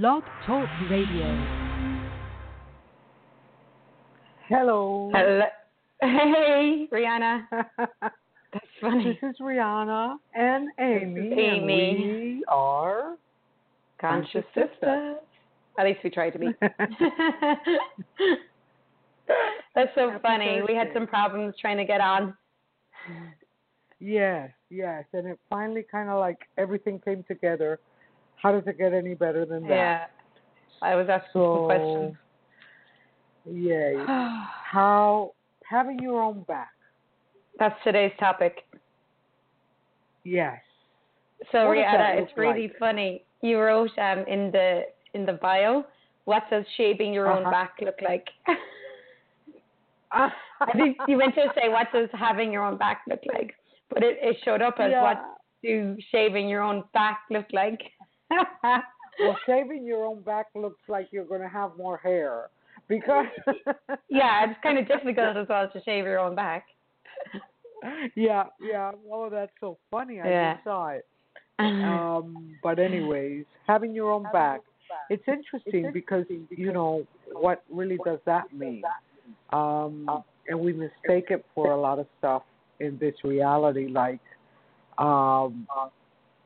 Blog Talk Radio. Hello. Hello. Hey, Rihanna. That's funny. This is Rihanna and Amy. Amy. And we are Conscious Sisters. At least we tried to be. That's so Happy funny. We had some problems trying to get on. Yes, yes. And it finally kind of like everything came together. How does it get any better than that? Yeah. I was asking So, questions. yay. How having your own back. That's today's topic. Yes. So What Rihanna, it's really like? funny. You wrote um in the in the bio, what does shaving your own Uh-huh. back look like? I think you meant to say what does having your own back look like, but it, it showed up as Yeah. what do shaving your own back look like? Well, shaving your own back looks like you're going to have more hair because yeah, it's kind of difficult as well to shave your own back. yeah, yeah. Oh, that's so funny. I Yeah. just saw it. Um, but anyways, having your own back. It's interesting because you know what really does that mean? Um, and we mistake it for a lot of stuff in this reality, like, um,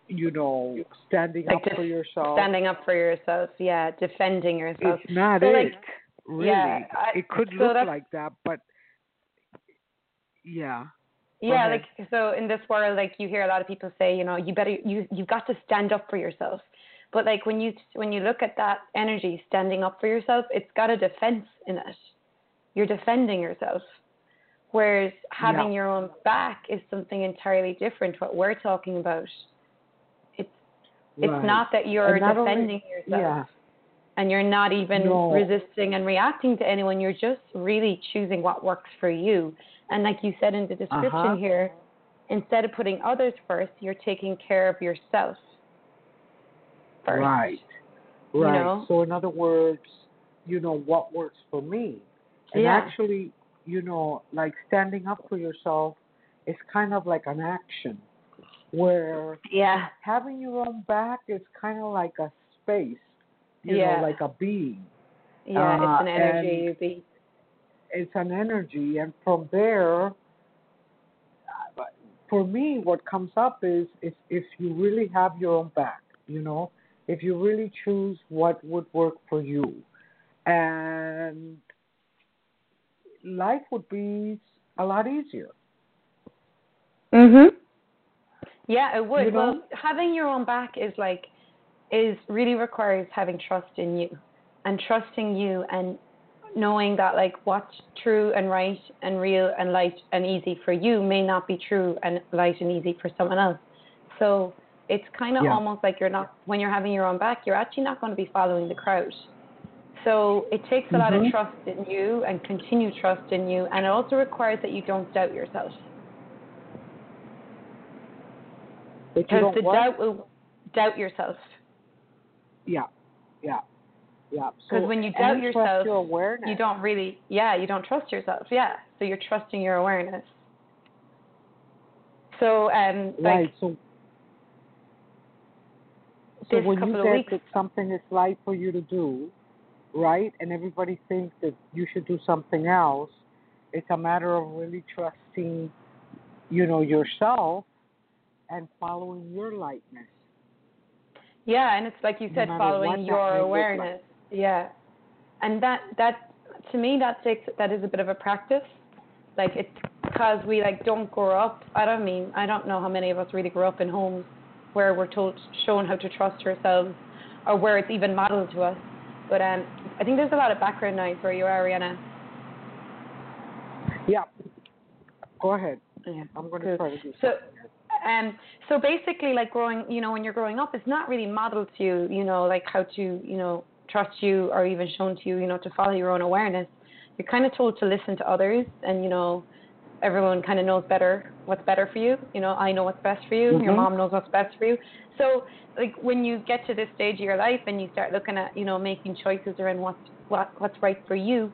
you know, standing Like up for yourself. Standing up for yourself, yeah, defending yourself. It's not So, it. like, really. yeah, I- it could so look like that, but yeah. Yeah like so in this world like you hear a lot of people say you know you better you you've got to stand up for yourself but like when you when you look at that energy standing up for yourself it's got a defense in it you're defending yourself whereas having Yeah. your own back is something entirely different what we're talking about it's Right. not that you're not only- defending yourself Yeah. and you're not even No. resisting and reacting to anyone. You're just really choosing what works for you. And like you said in the description Uh-huh. here, instead of putting others first, you're taking care of yourself first. Right. you Right. know? So in other words, you know what works for me. And Yeah. actually, you know, like standing up for yourself is kind of like an action where Yeah. having your own back is kind of like a space, you Yeah. know, like a being. Yeah. Uh, it's an energy. and- be. It's an energy, and from there, uh, for me, what comes up is if if you really have your own back, you know, if you really choose what would work for you, and life would be a lot easier. Mhm. Yeah, it would. You know? Well, having your own back is like is really requires having trust in you and trusting you and knowing that like what's true and right and real and light and easy for you may not be true and light and easy for someone else. So it's kind of Yeah. almost like you're not when you're having your own back, you're actually not going to be following the crowd. So it takes a lot of Mhm. trust in you and continued trust in you, and it also requires that you don't doubt yourself. But you Because don't doubt will doubt yourself. Yeah, yeah, yeah. Because So when you doubt yourself, your you don't really, yeah, you don't trust yourself. Yeah, so you're trusting your awareness. So, um, like right. So, so when you said weeks, that something is right for you to do, right, and everybody thinks that you should do something else, it's a matter of really trusting, you know, yourself and following your lightness. yeah, and it's like you said, what following your look like. awareness. Yeah, and that that to me that takes that is a bit of a practice. Like it's because we like don't grow up. I don't mean I don't know how many of us really grow up in homes where we're told shown how to trust ourselves, or where it's even modeled to us. But um, I think there's a lot of background noise where you are, Ariana. Yeah. Go ahead. Yeah. I'm going to Cool. try to do So, something. Um, so basically, like growing, you know, when you're growing up, it's not really modeled to you, you know, like how to, you know, trust you or even shown to you, you know, to follow your own awareness. You're kind of told to listen to others, and you know, everyone kind of knows better what's better for you. You know, I know what's best for you. Your Mhm. mom knows what's best for you. So, like when you get to this stage of your life and you start looking at, you know, making choices around what's what what's right for you,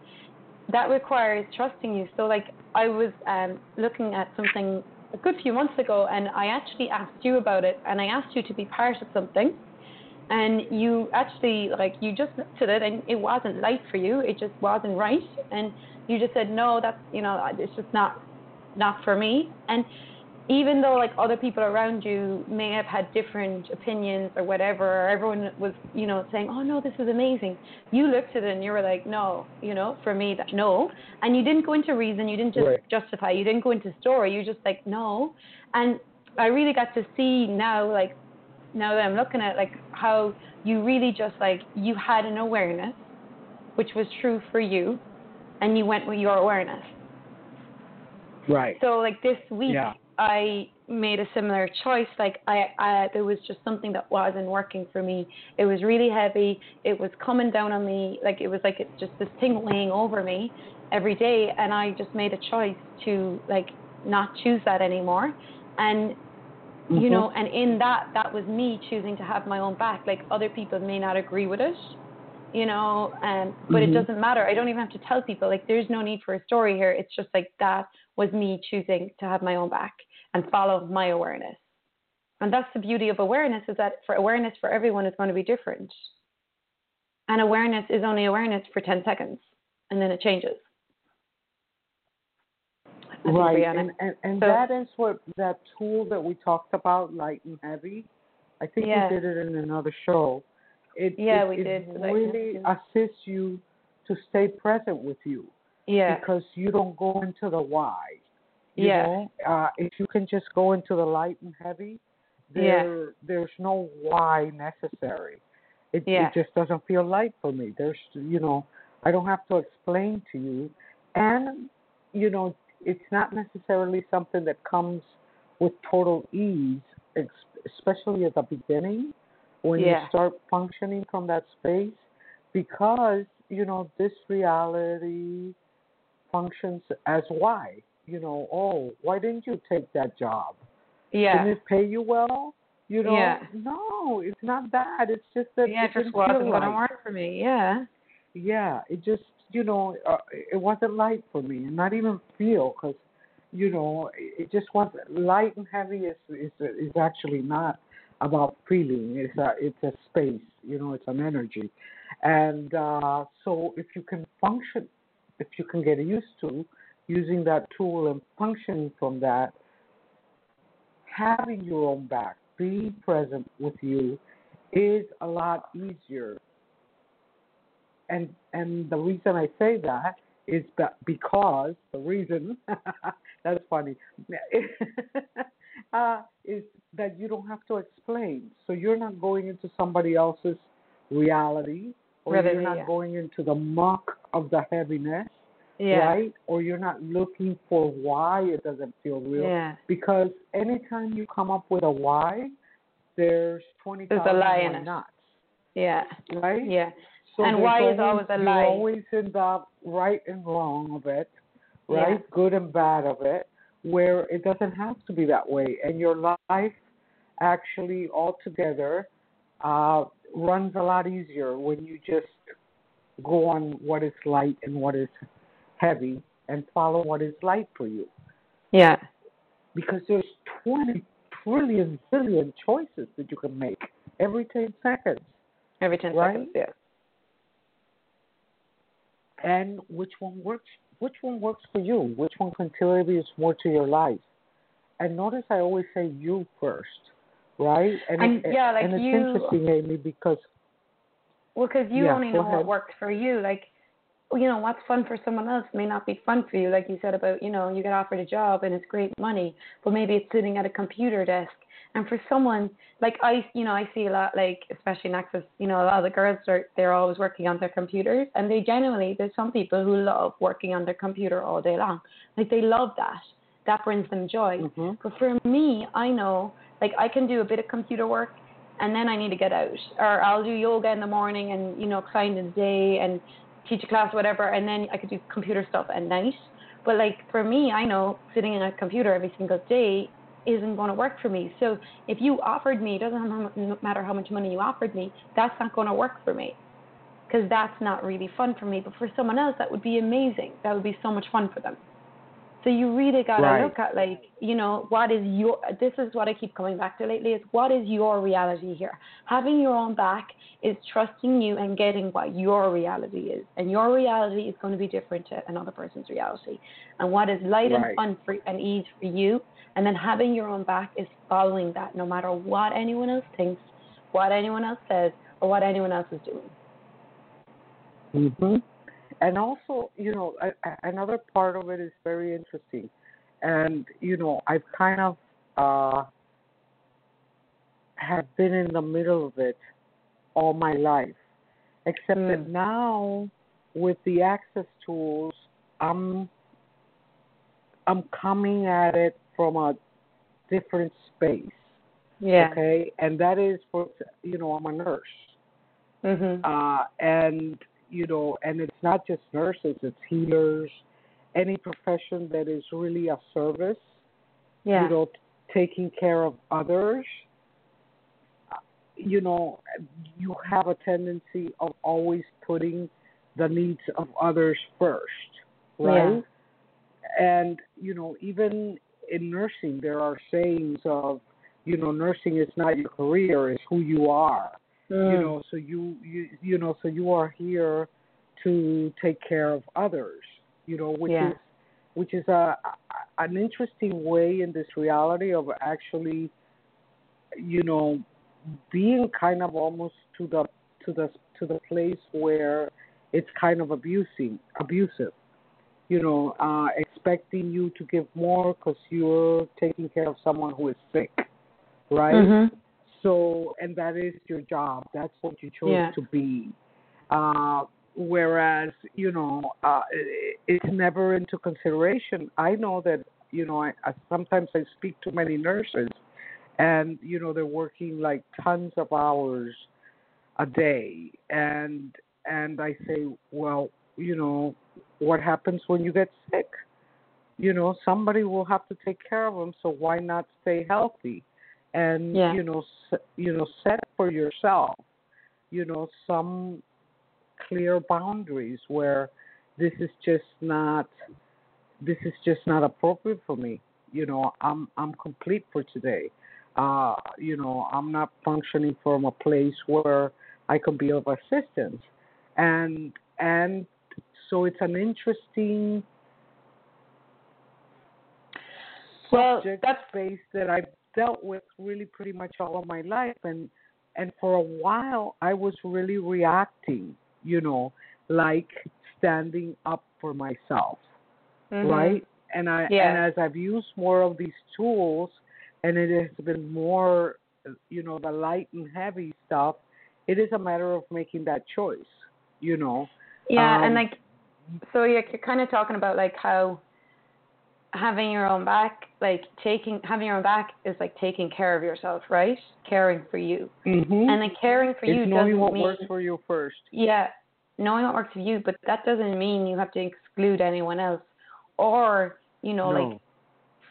that requires trusting you. So, like I was um, looking at something a good few months ago, and I actually asked you about it, and I asked you to be part of something. and you actually like you just looked at it and it wasn't light for you it just wasn't right and you just said no that's you know it's just not not for me and even though like other people around you may have had different opinions or whatever or everyone was you know saying oh no this is amazing you looked at it and you were like no you know for me that no and you didn't go into reason you didn't just Right. justify you didn't go into story you just like no and i really got to see now like now that i'm looking at like how you really just like you had an awareness which was true for you and you went with your awareness Right. so like this week, Yeah. I made a similar choice. Like I, I, there was just something that wasn't working for me. It was really heavy. It was coming down on me. Like it was like it's just this thing weighing over me every day. And I just made a choice to like not choose that anymore. And you Mhm. know, and in that, that was me choosing to have my own back. Like other people may not agree with it, you know, um, but Mhm. it doesn't matter. I don't even have to tell people. Like there's no need for a story here. It's just like that was me choosing to have my own back and follow my awareness. And that's the beauty of awareness is that for awareness for everyone is going to be different. And awareness is only awareness for 10 seconds and then it changes. Think, Right, Brianna. and and, and So- that is what that tool that we talked about, light and heavy. I think Yeah. we did it in another show. It Yeah, it, we it did, and really assists you to stay present with you yeah. because you don't go into the why. You Yeah. know, uh, if you can just go into the light and heavy, Yeah. there's no why necessary. It Yeah. it just doesn't feel light for me. There's you know, I don't have to explain to you, and you know, it's not necessarily something that comes with total ease, especially at the beginning when Yeah. you start functioning from that space, because you know this reality functions as why. You know, oh, why didn't you take that job? Yeah. Didn't it pay you well? You know, Yeah. no, it's not bad. It's just that yeah, it just wasn't going to work for me. Yeah. Yeah, it just you know uh, it wasn't light for me, and not even feel because you know it it just wasn't light and heavy is is is actually not about feeling. It's a it's a space. You know, it's an energy, and uh, so if you can function, if you can get used to using that tool and functioning from that, having your own back, being present with you, is a lot easier and and the reason I say that is that because the reason that's funny uh, is that you don't have to explain. So you're not going into somebody else's reality, or Reality, you're not yeah. going into the muck of the heaviness, Yeah. right? Or you're not looking for why it doesn't feel real. Yeah. Because anytime you come up with a why, there's twenty There's a lie why in it. nots, Yeah. right? Yeah. So And why is always a lie. always in up right and wrong of it, Yeah. right? Good and bad of it, where it doesn't have to be that way, and your life actually altogether uh, runs a lot easier when you just go on what is light and what is heavy and follow what is light for you. Yeah. Because there's 20 trillion billion choices that you can make every 10 seconds. Every 10 Right? seconds. Yeah. and which one works which one works for you which one contributes more to your life and notice i always say you first right and, And, it- yeah, like and it's you- interesting amy because Well, because you Yeah, only know ahead. what works for you. Like, you know, what's fun for someone else may not be fun for you. Like you said about, you know, you get offered a job and it's great money, but maybe it's sitting at a computer desk. And for someone like I, you know, I see a lot, like especially in Access, you know, a lot of the girls are they're always working on their computers, and they genuinely there's some people who love working on their computer all day long. Like they love that. That brings them joy. Mhm. But for me, I know like I can do a bit of computer work and then I need to get out. Or I'll do yoga in the morning and, you know, climb in the day and teach a class, whatever, and then I could do computer stuff at night. But like for me, I know sitting in a computer every single day isn't going to work for me. So if you offered me, it doesn't matter how much money you offered me, that's not going to work for me. Because that's not really fun for me. But for someone else, that would be amazing. That would be so much fun for them. So you really got to Right. look at like, you know, what is your this is what I keep coming back to lately is what is your reality here? Having your own back is trusting you and getting what your reality is. And your reality is going to be different to another person's reality. And what is light Right. and fun for and ease for you and then having your own back is following that no matter what anyone else thinks, what anyone else says, or what anyone else is doing. hmm And also, you know, a, a- another part of it is very interesting, and you know, I've kind of uh, have been in the middle of it all my life, except that Mm. now with the access tools, I'm I'm coming at it from a different space. Yeah. Okay, and that is for you know, I'm a nurse Mhm. uh, and you know, and it's not just nurses; it's healers, any profession that is really a service. Yeah. You know, taking care of others. You know, you have a tendency of always putting the needs of others first, right? Yeah. And you know, even in nursing, there are sayings of, you know, nursing is not your career; it's who you are Mm. you know so you you you know so you are here to take care of others you know which Yeah. is which is a, a an interesting way in this reality of actually you know being kind of almost to the to the to the place where it's kind of abusing abusive you know uh expecting you to give more because you're taking care of someone who is sick right Mhm. So, and that is your job. That's what you chose Yeah. to be. Uh, whereas, you know, uh, it's never into consideration. I know that, you know, I, I sometimes I speak to many nurses, and you know they're working like tons of hours a day, and and I say, well, you know, what happens when you get sick? You know, somebody will have to take care of them. So why not stay healthy? And Yeah. you know s you know set for yourself you know some clear boundaries where this is just not this is just not appropriate for me. You know i'm i'm complete for today. Uh you know i'm not functioning from a place where i can be of assistance. And and so it's an interesting Well, subject that's space that I've dealt with really pretty much all of my life and and for a while I was really reacting, you know, like standing up for myself, mhm. right? And I Yeah. and as I've used more of these tools and it has been more you know, the light and heavy stuff, it is a matter of making that choice, you know. Yeah, Um, and like, so you're, you're kind of talking about like how having your own back, like taking having your own back is like taking care of yourself, right? Caring for you, Mhm. and then caring for it's you knowing doesn't what mean works for you first. yeah, knowing what works for you, but that doesn't mean you have to exclude anyone else, or you know like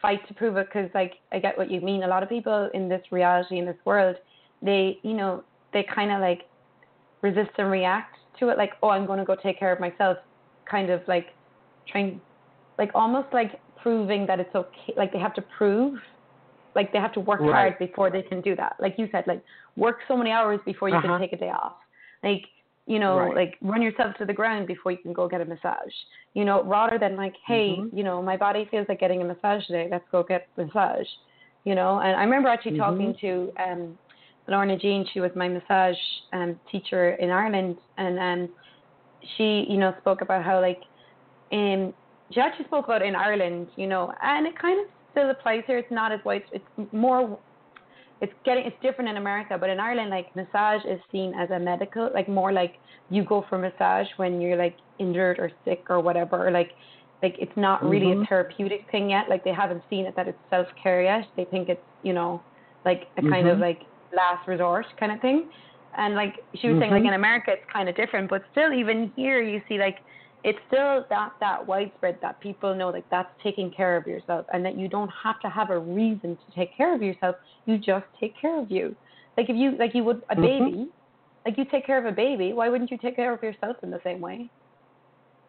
fight to prove it because like I get what you mean. A lot of people in this reality in this world, they you know they kind of like resist and react to it like oh I'm going to go take care of myself, kind of like trying like almost like proving that it's okay. Like they have to prove. Like they have to work Right. hard before they can do that. Like you said, like work so many hours before you Uh-huh. can take a day off. Like you know, Right. like run yourself to the ground before you can go get a massage. You know, rather than like, hey, Mhm. you know, my body feels like getting a massage today. Let's go get a massage. You know, and I remember actually talking Mhm. to um, Lorna Jean. She was my massage um, teacher in Ireland, and um, she, you know, spoke about how like, um, she actually spoke about in Ireland, you know, and it kind of still applies here. It's not as white. It's more it's getting it's different in America, but in Ireland, like massage is seen as a medical, like more like you go for massage when you're like injured or sick or whatever. Like, like it's not really a Mhm. therapeutic thing yet. Like they haven't seen it that it's self care yet. They think it's you know, like a kind of Mhm. like last resort kind of thing. And like she was saying, like Mhm. in America, it's kind of different, but still, even here, you see like it's still that that widespread that people know like that's taking care of yourself and that you don't have to have a reason to take care of yourself you just take care of you like if you like you would a Mhm. baby like you take care of a baby why wouldn't you take care of yourself in the same way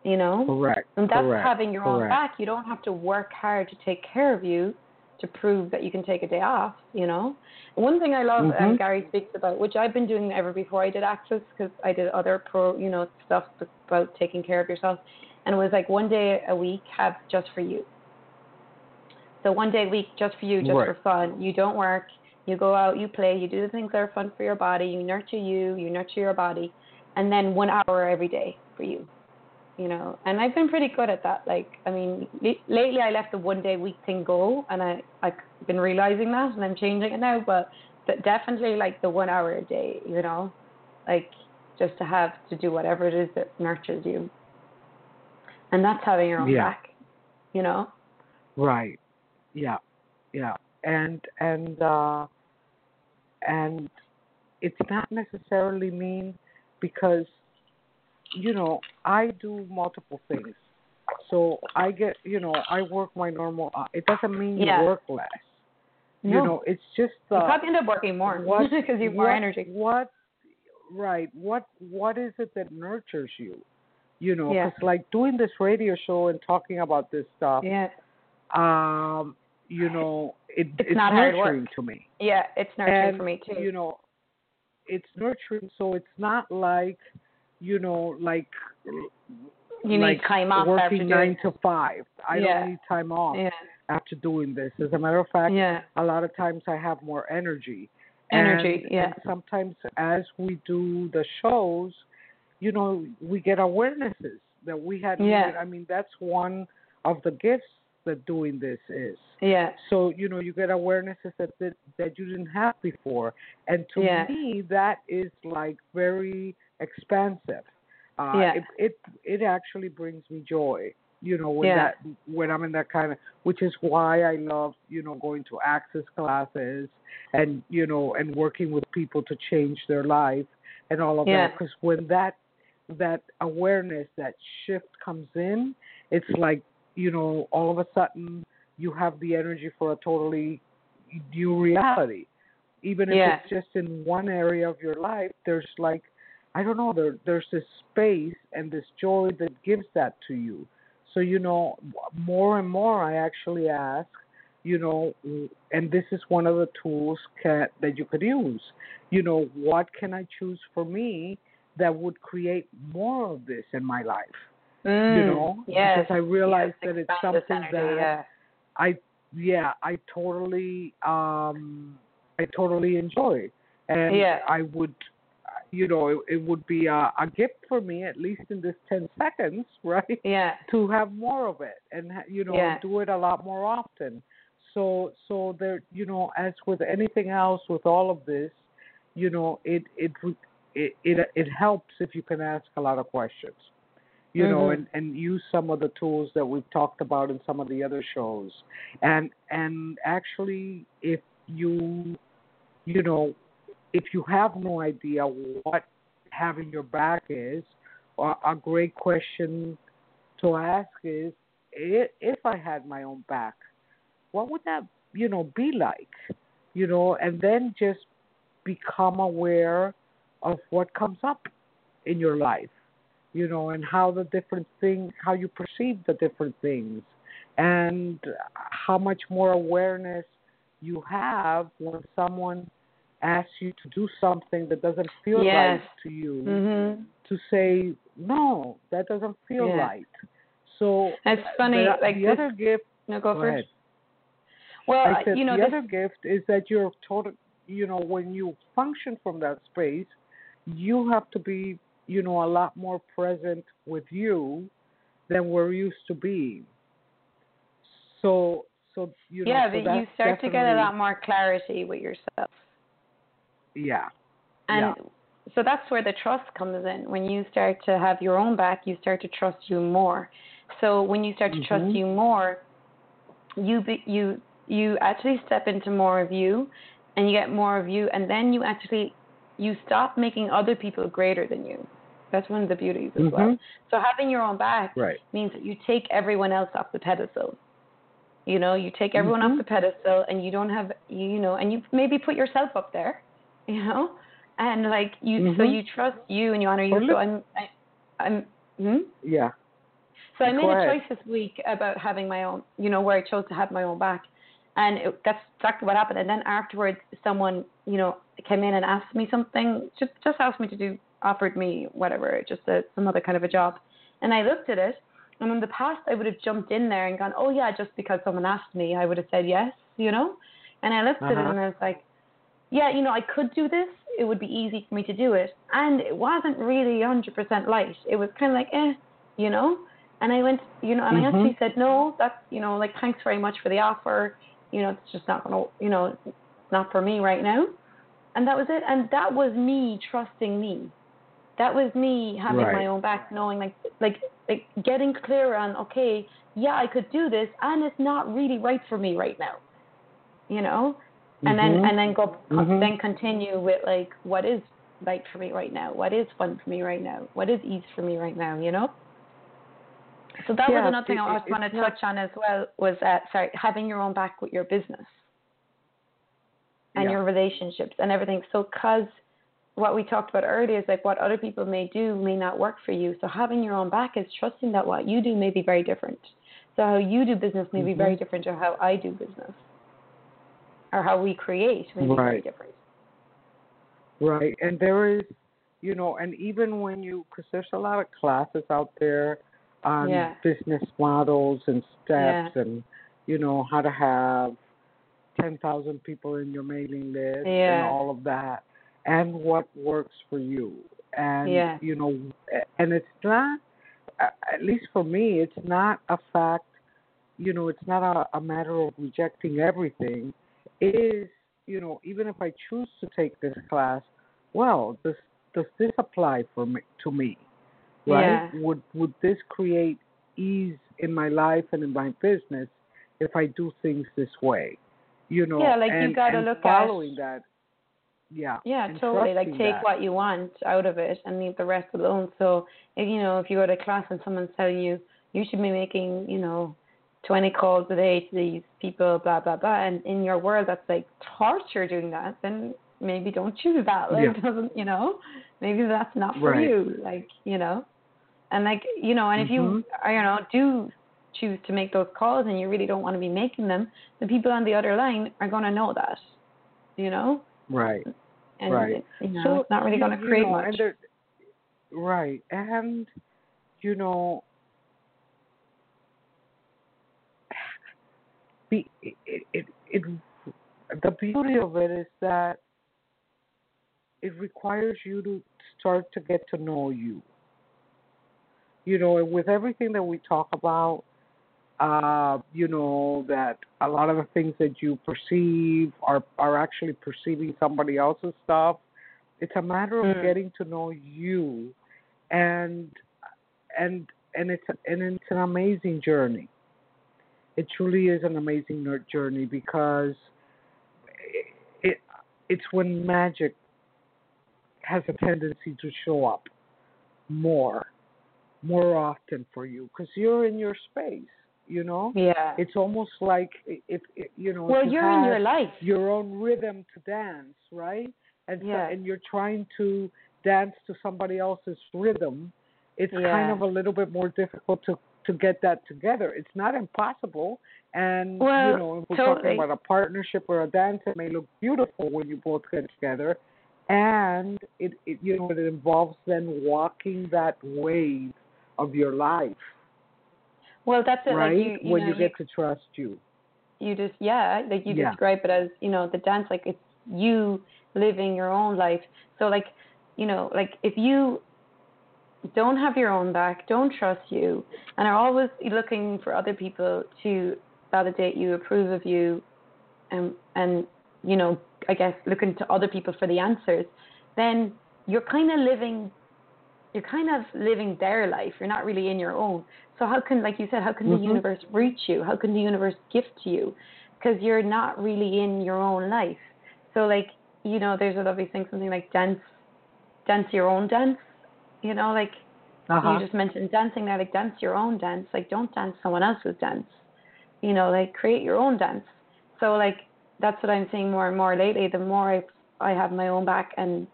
You know. Correct. And that's correct, having your own correct. back. You don't have to work hard to take care of you to prove that you can take a day off. You know. One thing I love, um, Mhm. Gary speaks about, which I've been doing ever before I did Access, because I did other pro, you know, stuff about taking care of yourself, and it was like one day a week have just for you. So one day a week just for you, just Right. for fun. You don't work. You go out, you play, you do the things that are fun for your body. You nurture you, you nurture your body, and then one hour every day for you. You know, and I've been pretty good at that. Like, I mean, l- lately I left the one day week thing go, and I I've been realizing that, and I'm changing it now. But but definitely like the one hour a day. You know, like just to have to do whatever it is that nurtures you, and that's having your own Yeah. back. You know. Right. Yeah. Yeah. And and uh and it's not necessarily mean because you know, I do multiple things. So I get, you know, I work my normal uh, it doesn't mean Yeah. you work less. No. You know, it's just you uh probably end up working more because you have more energy. What right, what what is it that nurtures you? You know, Yeah. 'cause like doing this radio show and talking about this stuff Yeah. um, you know, it, It's it's, not nurturing to me. Yeah, it's nurturing and, for me too. You know, it's nurturing, so it's not like, you know, like you like need time off working nine to five. I Yeah. don't need time off Yeah. after doing this. As a matter of fact, Yeah. a lot of times I have more energy. Energy, and, yeah. And sometimes as we do the shows, you know, we get awarenesses that we had. Yeah. I mean, that's one of the gifts that doing this is. Yeah. So you know, you get awarenesses that that, that you didn't have before, and to Yeah. me, that is like very expansive. Uh, Yeah. It it it actually brings me joy. You know, when Yeah. that when I'm in that kind of, which is why I love you know going to access classes and you know and working with people to change their life and all of Yeah. that. Because when that that awareness, that shift comes in, it's like you know all of a sudden you have the energy for a totally new reality. Even if Yeah. it's just in one area of your life, there's like I don't know, there there's this space and this joy that gives that to you. So you know, more and more I actually ask, you know, and this is one of the tools can, that you could use. You know, what can I choose for me that would create more of this in my life? Mm, you know, yes. because I realize yes, that it's something energy, that yeah. I yeah, I totally um I totally enjoy. And Yeah. I would you know, it, it would be a, a gift for me at least in this 10 seconds, right? Yeah. To have more of it and you know, Yeah. do it a lot more often. So so there you know, as with anything else with all of this, you know, it it it it, it helps if you can ask a lot of questions you know, Mhm. and, and use some of the tools that we've talked about in some of the other shows. And and actually if you you know, if you have no idea what having your back is, a, great question to ask is if I had my own back, what would that, you know, be like? You know, and then just become aware of what comes up in your life you know, and how the different things, how you perceive the different things, and how much more awareness you have when someone asks you to do something that doesn't feel Yes. right to you, Mhm. to say, no, that doesn't feel Yeah. right. So It's funny, the, like the this- other gift, No, go, go first. ahead. Well, said you know, the this, other gift is that you're total. You know, when you function from that space, you have to be, you know, a lot more present with you than we're used to being. So, so you know, yeah, so but you start to get a lot more clarity with yourself. Yeah, And so that's where the trust comes in. When you start to have your own back, you start to trust you more. So when you start to trust Mhm. you more, you be, you you actually step into more of you, and you get more of you, and then you actually you stop making other people greater than you. That's one of the beauties as well. Mhm. So having your own back right. means that you take everyone else off the pedestal. You know, you take everyone Mhm. off the pedestal, and you don't have you know, and you maybe put yourself up there, you know, and like you, so Mhm. you trust you and you honor you. So I'm, I, I'm, hmm? Yeah. So I made a choice this week about having my own, you know, where I chose to have my own back, and it, that's exactly what happened. And then afterwards, someone, you know, came in and asked me something, just just asked me to do, offered me whatever, just a, some other kind of a job, and I looked at it, and in the past I would have jumped in there and gone, oh yeah, just because someone asked me, I would have said yes, you know, and I looked at it Uh-huh. and I was like, yeah, you know, I could do this. It would be easy for me to do it, and it wasn't really 100% light. It was kind of like, eh, you know. And I went, you know, and I Mhm. actually said, no, that's, you know, like, thanks very much for the offer. You know, it's just not going to, you know, not for me right now. And that was it. And that was me trusting me. That was me having Right. my own back, knowing, like, like, like, getting clear on, okay, yeah, I could do this, and it's not really right for me right now. You know, and then Mhm. and then go Mhm. then continue with like what is right for me right now what is fun for me right now what is ease for me right now you know so that Yeah, was another thing it- i it- also want to touch on as well was uh, sorry having your own back with your business and Yeah. your relationships and everything so because what we talked about earlier is like what other people may do may not work for you so having your own back is trusting that what you do may be very different so how you do business may be Mhm. very different to how i do business or how we create may be very Right. different Right, and there is, you know, and even when you, because there's a lot of classes out there on Yeah. business models and steps Yeah. and, you know, how to have 10,000 people in your mailing list and all of that, and what works for you. And, Yeah. you know, and it's not, at least for me, it's not a fact, you know, it's not a, a matter of rejecting everything. Is, you know, even if I choose to take this class, well, does does this apply for me to me? Right? Yeah. Would would this create ease in my life and in my business if I do things this way? You know, Yeah, like you and, gotta and look at- following that. Yeah. Yeah, totally. Like take that. what you want out of it and leave the rest alone. So you know, if you go to class and someone's telling you you should be making, you know, twenty calls a day to these people, blah blah blah, and in your world that's like torture doing that, then maybe don't choose that. Like Yeah. doesn't you know? Maybe that's not for Right. you. Like, you know. And like, you know, and if you Mhm. I don't know, do choose to make those calls and you really don't want to be making them, the people on the other line are gonna know that. You know? Right. and Right. it, you know, so it's not really going to you create know, much. Right, and you know, the it, it it the beauty of it is that it requires you to start to get to know you. You know, with everything that we talk about, uh, you know, that a lot of the things that you perceive are are actually perceiving somebody else's stuff. It's a matter of Mm. getting to know you, and and and it's and it's an amazing journey. It truly is an amazing journey because it, it it's when magic has a tendency to show up more more often for you because you're in your space you know yeah. it's almost like if, if you know well, you you're in your life. your own rhythm to dance right and so, Yeah. and you're trying to dance to somebody else's rhythm it's kind of a little bit more difficult to to get that together it's not impossible and Well, you know if we're totally. talking about a partnership or a dance it may look beautiful when you both get together and it, it you know it involves then walking that wave of your life Well, that's it. right Like you, you when know, you get to trust you you just yeah, like you Yeah. describe it as you know the dance like it's you living your own life. So like you know like if you don't have your own back, don't trust you, and are always looking for other people to validate you, approve of you, and and you know I guess looking to other people for the answers, then you're kind of living you're kind of living their life. You're not really in your own. So how can, like you said, how can Mhm. the universe reach you? How can the universe gift to you? Because you're not really in your own life. So like, you know, there's a lovely thing, something like dance, dance your own dance. You know, like uh-huh. you just mentioned dancing there, like dance your own dance. Like don't dance someone else's dance. You know, like create your own dance. So like that's what I'm seeing more and more lately. The more I I have my own back and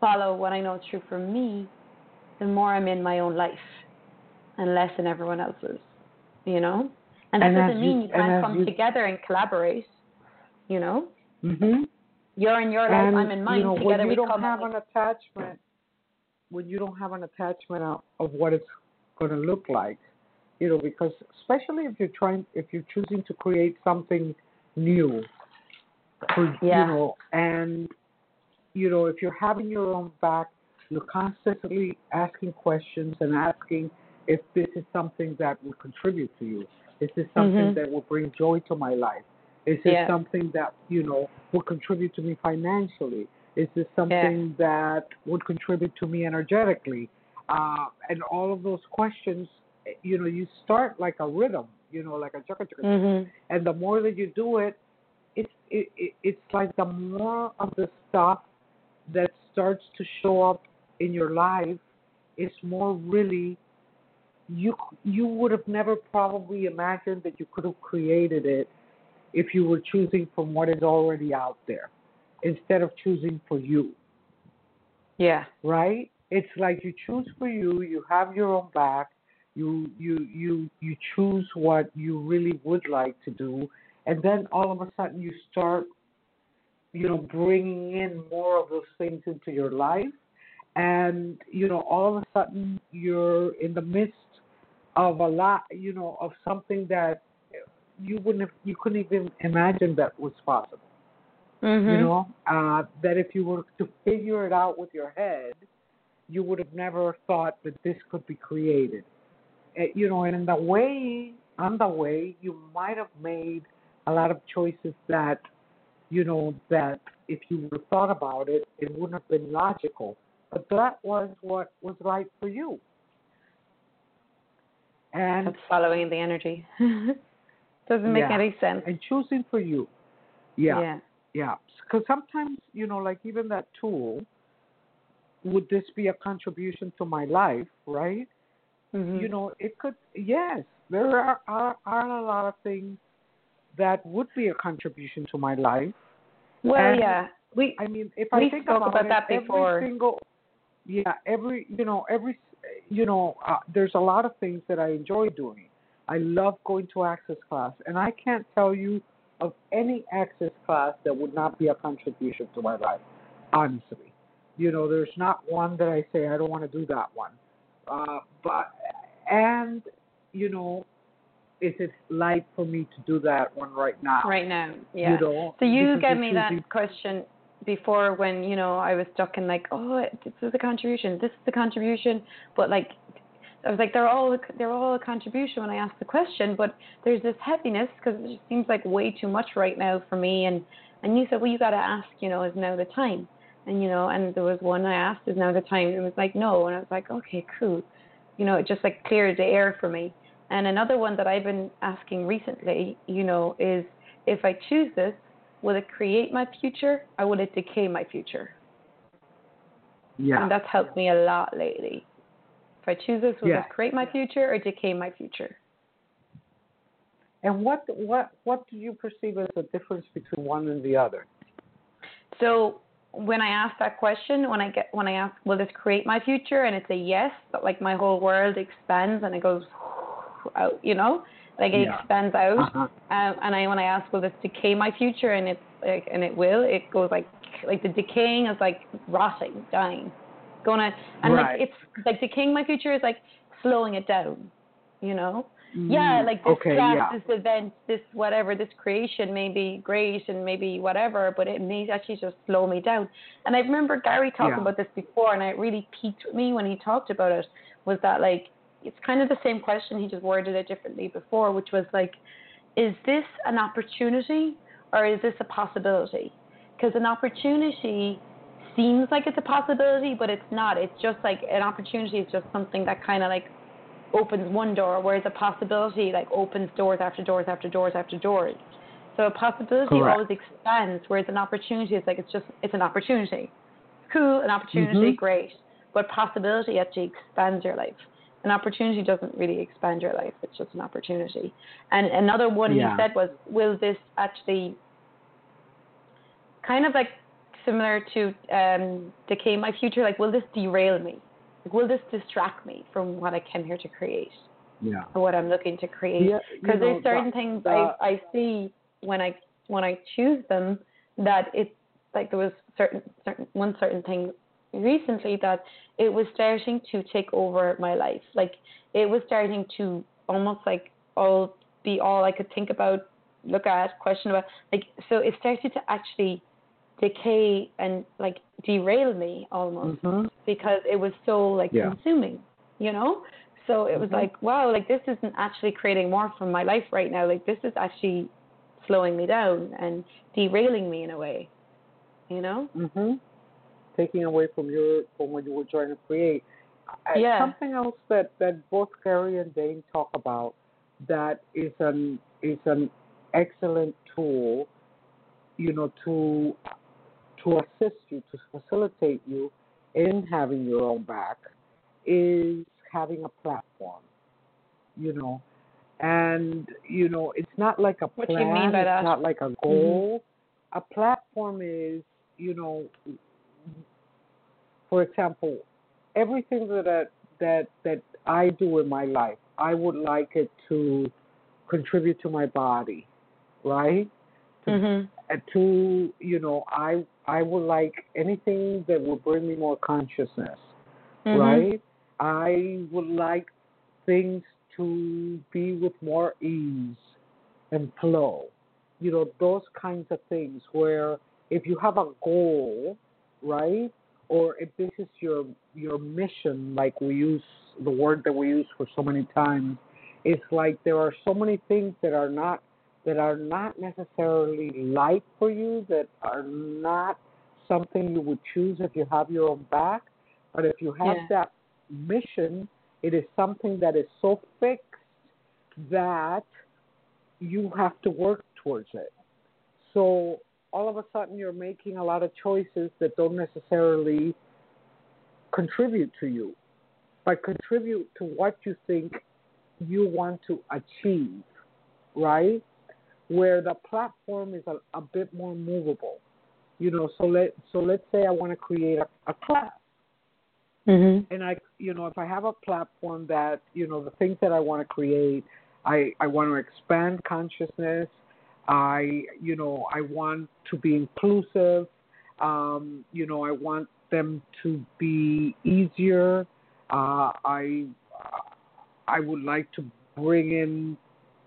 follow what I know is true for me, the more I'm in my own life. and less in everyone else's. You know, and that And doesn't mean you and can't come you- together and collaborate. You know, Mhm. you're in your life, I'm in mine. you know, together you we don't come. have an attachment, when you don't have an attachment of, of what it's going to look like, you know, because especially if you're trying, if you're choosing to create something new, for, Yeah. you know, and you know, if you're having your own back, you're constantly asking questions and asking if this is something that will contribute to you. Is this something Mhm. that will bring joy to my life? Is this Yeah. something that you know will contribute to me financially? Is this something that would contribute to me energetically? Uh, and all of those questions, you know, you start like a rhythm, you know, like a chaka chaka. Mhm. And the more that you do it, it's it, it, it's like the more of the stuff that starts to show up in your life is more really you you would have never probably imagined that you could have created it if you were choosing from what is already out there instead of choosing for you. Yeah. right? It's like you choose for you you have your own back you you you you choose what you really would like to do and then all of a sudden you start you know bringing in more of those things into your life and you know all of a sudden you're in the midst of a lot you know of something that you wouldn't have you couldn't even imagine that was possible Mhm. you know uh that if you were to figure it out with your head you would have never thought that this could be created uh, you know and in the way on the way you might have made a lot of choices that you know that if you would have thought about it it wouldn't have been logical but that was what was right for you and That's following the energy. Doesn't make Yeah. any sense. and choosing for you yeah Yeah. Yeah, because sometimes you know, like even that tool, would this be a contribution to my life, right? Mhm. You know, it could. Yes, there are, are are a lot of things that would be a contribution to my life. well, and- yeah. We I mean, if I think about, about it, that before. every single, yeah, every you know, every you know, uh, there's a lot of things that I enjoy doing. I love going to access class, and I can't tell you of any access class that would not be a contribution to my life. Honestly, you know, there's not one that I say I don't want to do that one. Uh, but and you know, is it light for me to do that one right now? right now. Yeah. You know, So you gave me that question before when you know I was stuck in like, oh, this is a contribution, this is the contribution, but like, I was like, they're all they're all a contribution when I asked the question, but there's this heaviness because it just seems like way too much right now for me. And and you said, well, you got to ask, you know, is now the time? And you know, and there was one I asked, is now the time? And it was like no, and I was like, okay, cool. You know, it just like cleared the air for me. And another one that I've been asking recently, you know, is if I choose this, will it create my future or will it decay my future? yeah. And that's helped me a lot lately. If I choose this, will Yeah. this create my future or decay my future? And what what what do you perceive as the difference between one and the other? So when I ask that question, when I get when I ask, will this create my future, and it's a yes, but like my whole world expands and it goes out, you know, like it Yeah. expands out. Uh-huh. Um, and I when I ask, will this decay my future, and it's like, and it will, it goes like like the decaying is like rotting, dying, gonna, and Right. like it's like the king my future is like slowing it down, you know. yeah, Mm, like this okay, yeah. this event, this whatever, this creation may be great and maybe whatever, but it may actually just slow me down. And I remember Gary talking Yeah. about this before, and it really piqued with me when he talked about it. Was that like it's kind of the same question, he just worded it differently before, which was like, is this an opportunity or is this a possibility? Because an opportunity seems like it's a possibility, but it's not. It's just like an opportunity is just something that kind of like opens one door, whereas a possibility like opens doors after doors after doors after doors. So a possibility Correct. always expands, whereas an opportunity is like it's just it's an opportunity. Cool, an opportunity, Mhm. great. But possibility actually expands your life. An opportunity doesn't really expand your life; it's just an opportunity. And another one Yeah. he said was, "Will this actually kind of like similar to um, decay my future? Like, will this derail me? Like, will this distract me from what I came here to create? yeah. what I'm looking to create. Yeah, Because know, there's certain the- things the- I I see when I when I choose them that it's like there was certain certain one certain thing recently that it was starting to take over my life. Like it was starting to almost like all be all I could think about, look at, question about. Like so, it started to actually decay and like derail me almost Mhm. because it was so like Yeah. consuming, you know. So it was Mhm. like, wow, like this isn't actually creating more from my life right now. Like this is actually slowing me down and derailing me in a way, you know. hmm Taking away from your from what you were trying to create. Uh, Yeah. Something else that that both Gary and Dain talk about that is an is an excellent tool, you know, to to assist you to facilitate you in having your own back is having a platform. You know, and you know it's not like a What plan. you mean by it's that? Mm-hmm. not like a goal. A platform is, you know, for example, everything that I, that that I do in my life, I would like it to contribute to my body, right? Mhm. To you know, I I would like anything that would bring me more consciousness, Mhm. right? I would like things to be with more ease and flow. You know, those kinds of things where if you have a goal, right? Or if this is your your mission, like we use the word that we use for so many times, it's like there are so many things that are not that are not necessarily light for you, that are not something you would choose if you have your own back. But if you have Yeah. that mission, it is something that is so fixed that you have to work towards it. So all of a sudden you're making a lot of choices that don't necessarily contribute to you, but contribute to what you think you want to achieve, right? Where the platform is a, a bit more movable. You know, so let so let's say I want to create a, a class Mhm. and I, you know, if I have a platform that, you know, the things that I want to create, I, I want to expand consciousness. I, you know, I want to be inclusive. Um, you know, I want them to be easier. Uh, I, I would like to bring in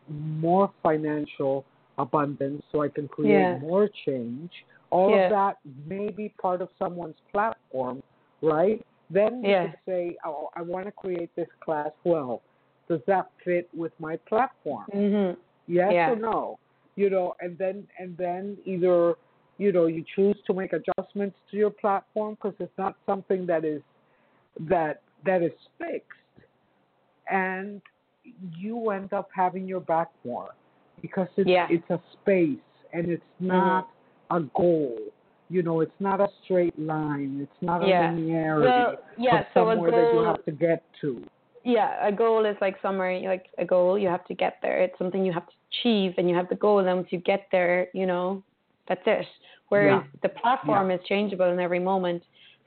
more financial abundance so I can create Yeah. more change. All Yeah. of that may be part of someone's platform, right? Then you Yeah. could say, oh, I want to create this class. Well, does that fit with my platform? Mhm. Yes Yeah. or no? You know, and then and then either you know you choose to make adjustments to your platform because it's not something that is that that is fixed, and you end up having your back more because it's Yeah. it's a space and it's not a goal. You know, it's not a straight line. It's not a Yeah. linearity Well, yeah. So a somewhere that you goal. have to get to. yeah, a goal is like somewhere like a goal you have to get there. It's something you have to achieve, and you have the goal. And once you get there, you know, that's it. Whereas Yeah. the platform is changeable in every moment.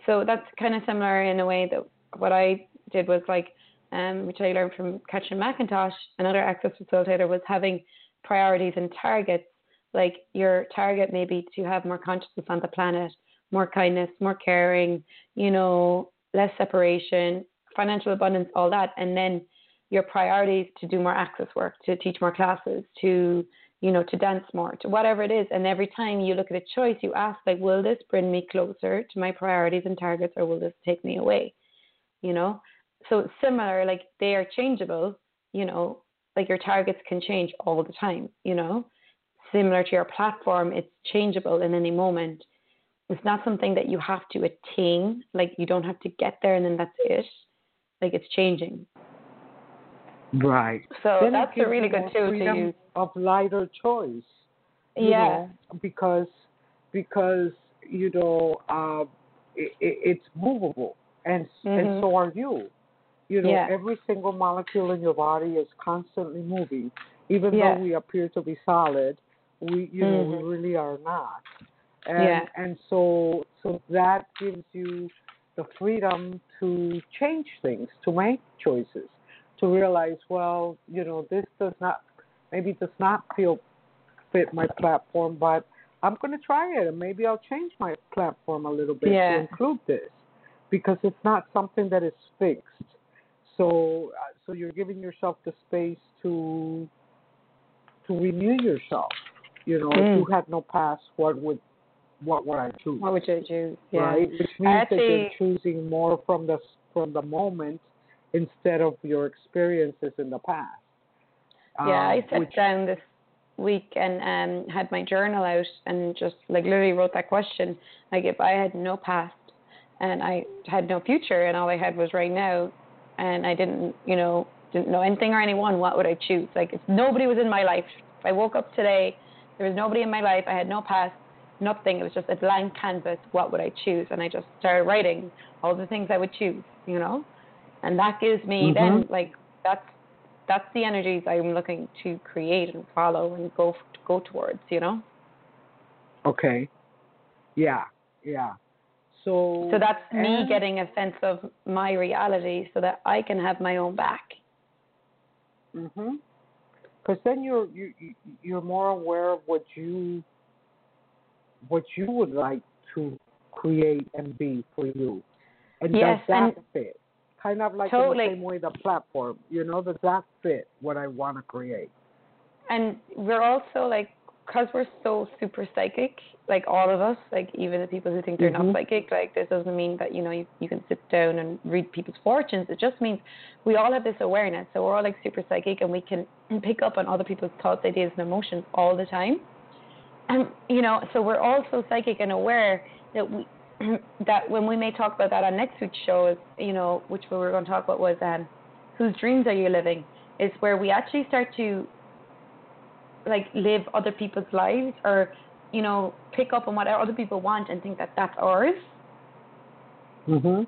So that's kind of similar in a way that what I did was like, um, which I learned from Katrin McIntosh, another access facilitator, was having priorities and targets. Like your target may be to have more consciousness on the planet, more kindness, more caring, you know, less separation, financial abundance, all that, and then your priorities to do more access work, to teach more classes, to you know, to dance more, to whatever it is. And every time you look at a choice, you ask like, will this bring me closer to my priorities and targets, or will this take me away? You know, so similar, like they are changeable. You know, like your targets can change all the time. You know, similar to your platform, it's changeable in any moment. It's not something that you have to attain. Like you don't have to get there and then that's it. Like it's changing. Right. So Then that's a really good tool to use. Of lighter choice. Yeah. know, because because you know uh, it, it, it's movable, and Mhm. and so are you. You know, Yeah. every single molecule in your body is constantly moving, even Yeah. though we appear to be solid. We you know we Mhm. really are not. And Yeah. and so so that gives you the freedom to change things, to make choices. to realize, well, you know, this does not maybe does not feel fit my platform, but I'm going to try it, and maybe I'll change my platform a little bit Yeah. to include this because it's not something that is fixed. So, uh, so you're giving yourself the space to to renew yourself. You know, if Mm. you had no past, what would what would I choose? What would you choose? Yeah. Right, which means that you're choosing more from the from the moment instead of your experiences in the past. Yeah, I Um, sat which, down this week and um had my journal out and just like literally wrote that question. Like if I had no past and I had no future and all I had was right now and I didn't, you know, didn't know anything or anyone, what would I choose? Like if nobody was in my life, if I woke up today, there was nobody in my life, I had no past, nothing, it was just a blank canvas, what would I choose? And I just started writing all the things I would choose, you know? And that gives me then Mhm. like that's that's the energies I'm looking to create and follow and go go towards, you know. okay. Yeah, yeah. So So that's me getting a sense of my reality, so that I can have my own back. Mhm. Because then you're you you- you're more aware of what you what you would like to create and be for you, and Yes, does that and- fit? Kind of like Totally. in the same way the platform, you know, does that fit what I want to create? And we're also like, because we're so super psychic, like all of us, like even the people who think they're Mhm. not psychic, like this doesn't mean that you know you, you can sit down and read people's fortunes. It just means we all have this awareness. So we're all like super psychic, and we can pick up on other people's thoughts, ideas, and emotions all the time. And you know, so we're all so psychic and aware that we that when we may talk about that on next week's show is you know which we were going to talk about was um whose dreams are you living is where we actually start to like live other people's lives or you know pick up on what other people want and think that that's ours. Mhm.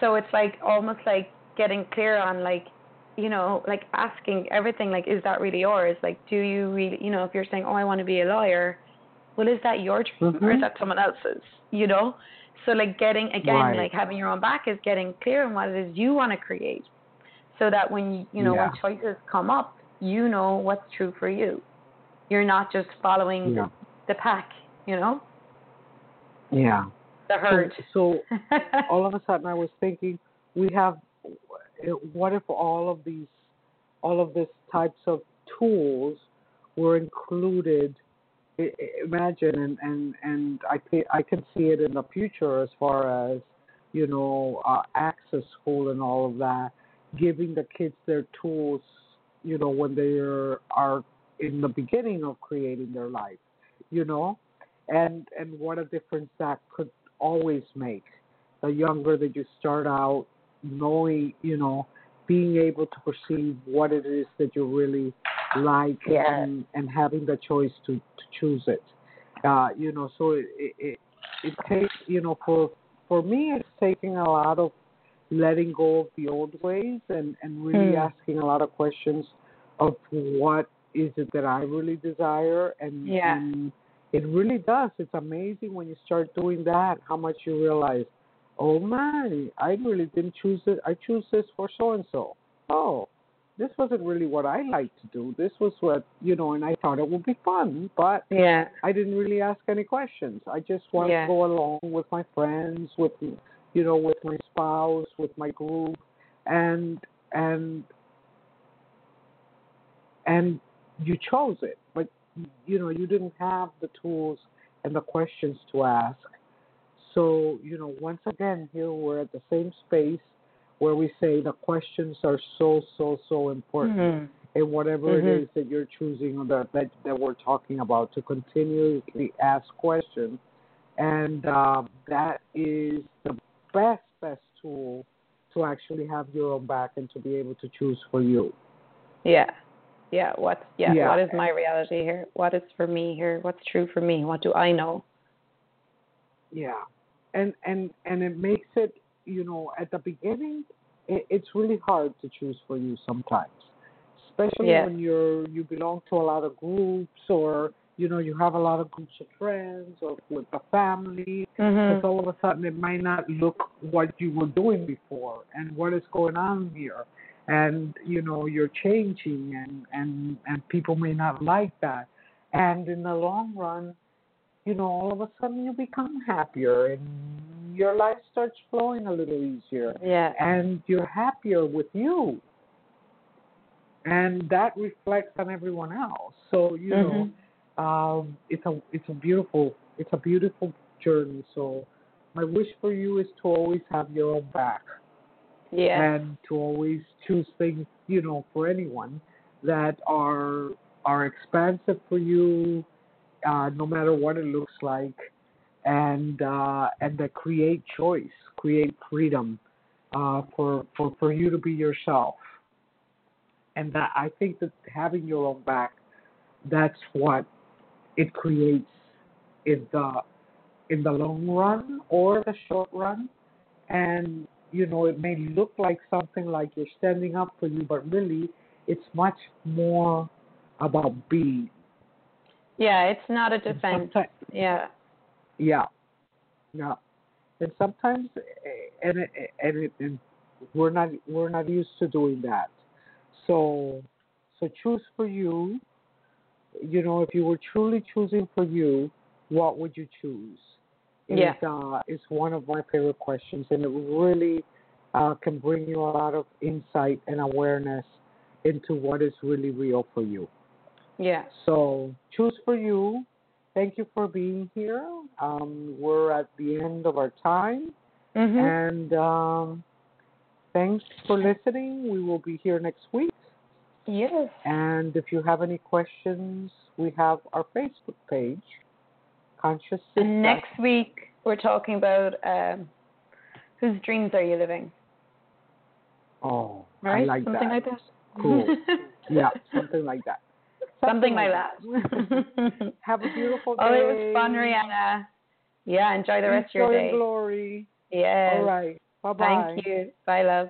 so it's like almost like getting clear on like you know like asking everything like is that really yours like do you really you know if you're saying oh i want to be a lawyer well is that your dream or is that someone else's? You know? So like getting again Right. like having your own back is getting clear on what it is you want to create so that when you you know when choices come up you know what's true for you you're not just following Yeah. the pack you know Yeah. the herd So, so all of a sudden I was thinking we have what if all of these all of these types of tools were included imagine and and and I can I can see it in the future as far as you know uh, access school and all of that giving the kids their tools you know when they are are in the beginning of creating their life you know? And and what a difference that could always make. The younger that you start out knowing you know being able to perceive what it is that you really like Yes. and and having the choice to to choose it. Uh you know so it it it, it takes you know for for me it's taking a lot of letting go of the old ways and and really Hmm. asking a lot of questions of what is it that I really desire and Yeah. and it really does. It's amazing when you start doing that how much you realize, oh man, I really didn't choose it. I choose this for so and so. Oh, this wasn't really what I like to do. This was what you know, and I thought it would be fun, but yeah I didn't really ask any questions. I just wanted Yeah. to go along with my friends, with you know, with my spouse, with my group, and and and you chose it, but you know you didn't have the tools and the questions to ask. So you know, once again, here we're at the same space where we say the questions are so so so important Mhm. in whatever Mhm. it is that you're choosing or that, that that we're talking about to continuously ask questions, and uh, that is the best best tool to actually have your own back and to be able to choose for you. Yeah. Yeah. What's yeah, Yeah. what is my reality here? What is for me here? What's true for me? What do I know? Yeah, and and and it makes it you know at the beginning it, it's really hard to choose for you sometimes, especially Yeah. when you're you belong to a lot of groups or you know you have a lot of groups of friends or with the family because Mhm. all of a sudden it might not look what you were doing before and what is going on here. And you know you're changing and and and people may not like that. And in the long run you know all of a sudden you become happier and your life starts flowing a little easier. Yeah. and you're happier with you. And that reflects on everyone else. So you know um it's a it's a beautiful it's a beautiful journey. So my wish for you is to always have your own back. Yeah. and to always choose things you know for anyone that are are expansive for you uh no matter what it looks like. And uh and that create choice create freedom uh for for for you to be yourself. And that i think that having your own back that's what it creates in the in the long run or the short run. And you know it may look like something like you're standing up for you but really it's much more about being. Yeah, it's not a defense. Yeah. yeah. Yeah. And sometimes eh, and it, and, it, and we're not we're not used to doing that. So so choose for you you know if you were truly choosing for you what would you choose Yeah. is uh, is one of my favorite questions, and it really uh, can bring you a lot of insight and awareness into what is really real for you. Yeah. So choose for you. Thank you for being here. Um, we're at the end of our time, Mhm. and um, thanks for listening. We will be here next week. Yes. And if you have any questions, we have our Facebook page, Conscious. And next week we're talking about um, whose dreams are you living? Oh, Right? I like Something that. like that. Cool. yeah, something like that. Something like that. Have a beautiful day. oh, it was fun, Rihanna. Yeah, enjoy the rest of your day. glory. Yes. All right. Bye bye. Thank you. Bye, love.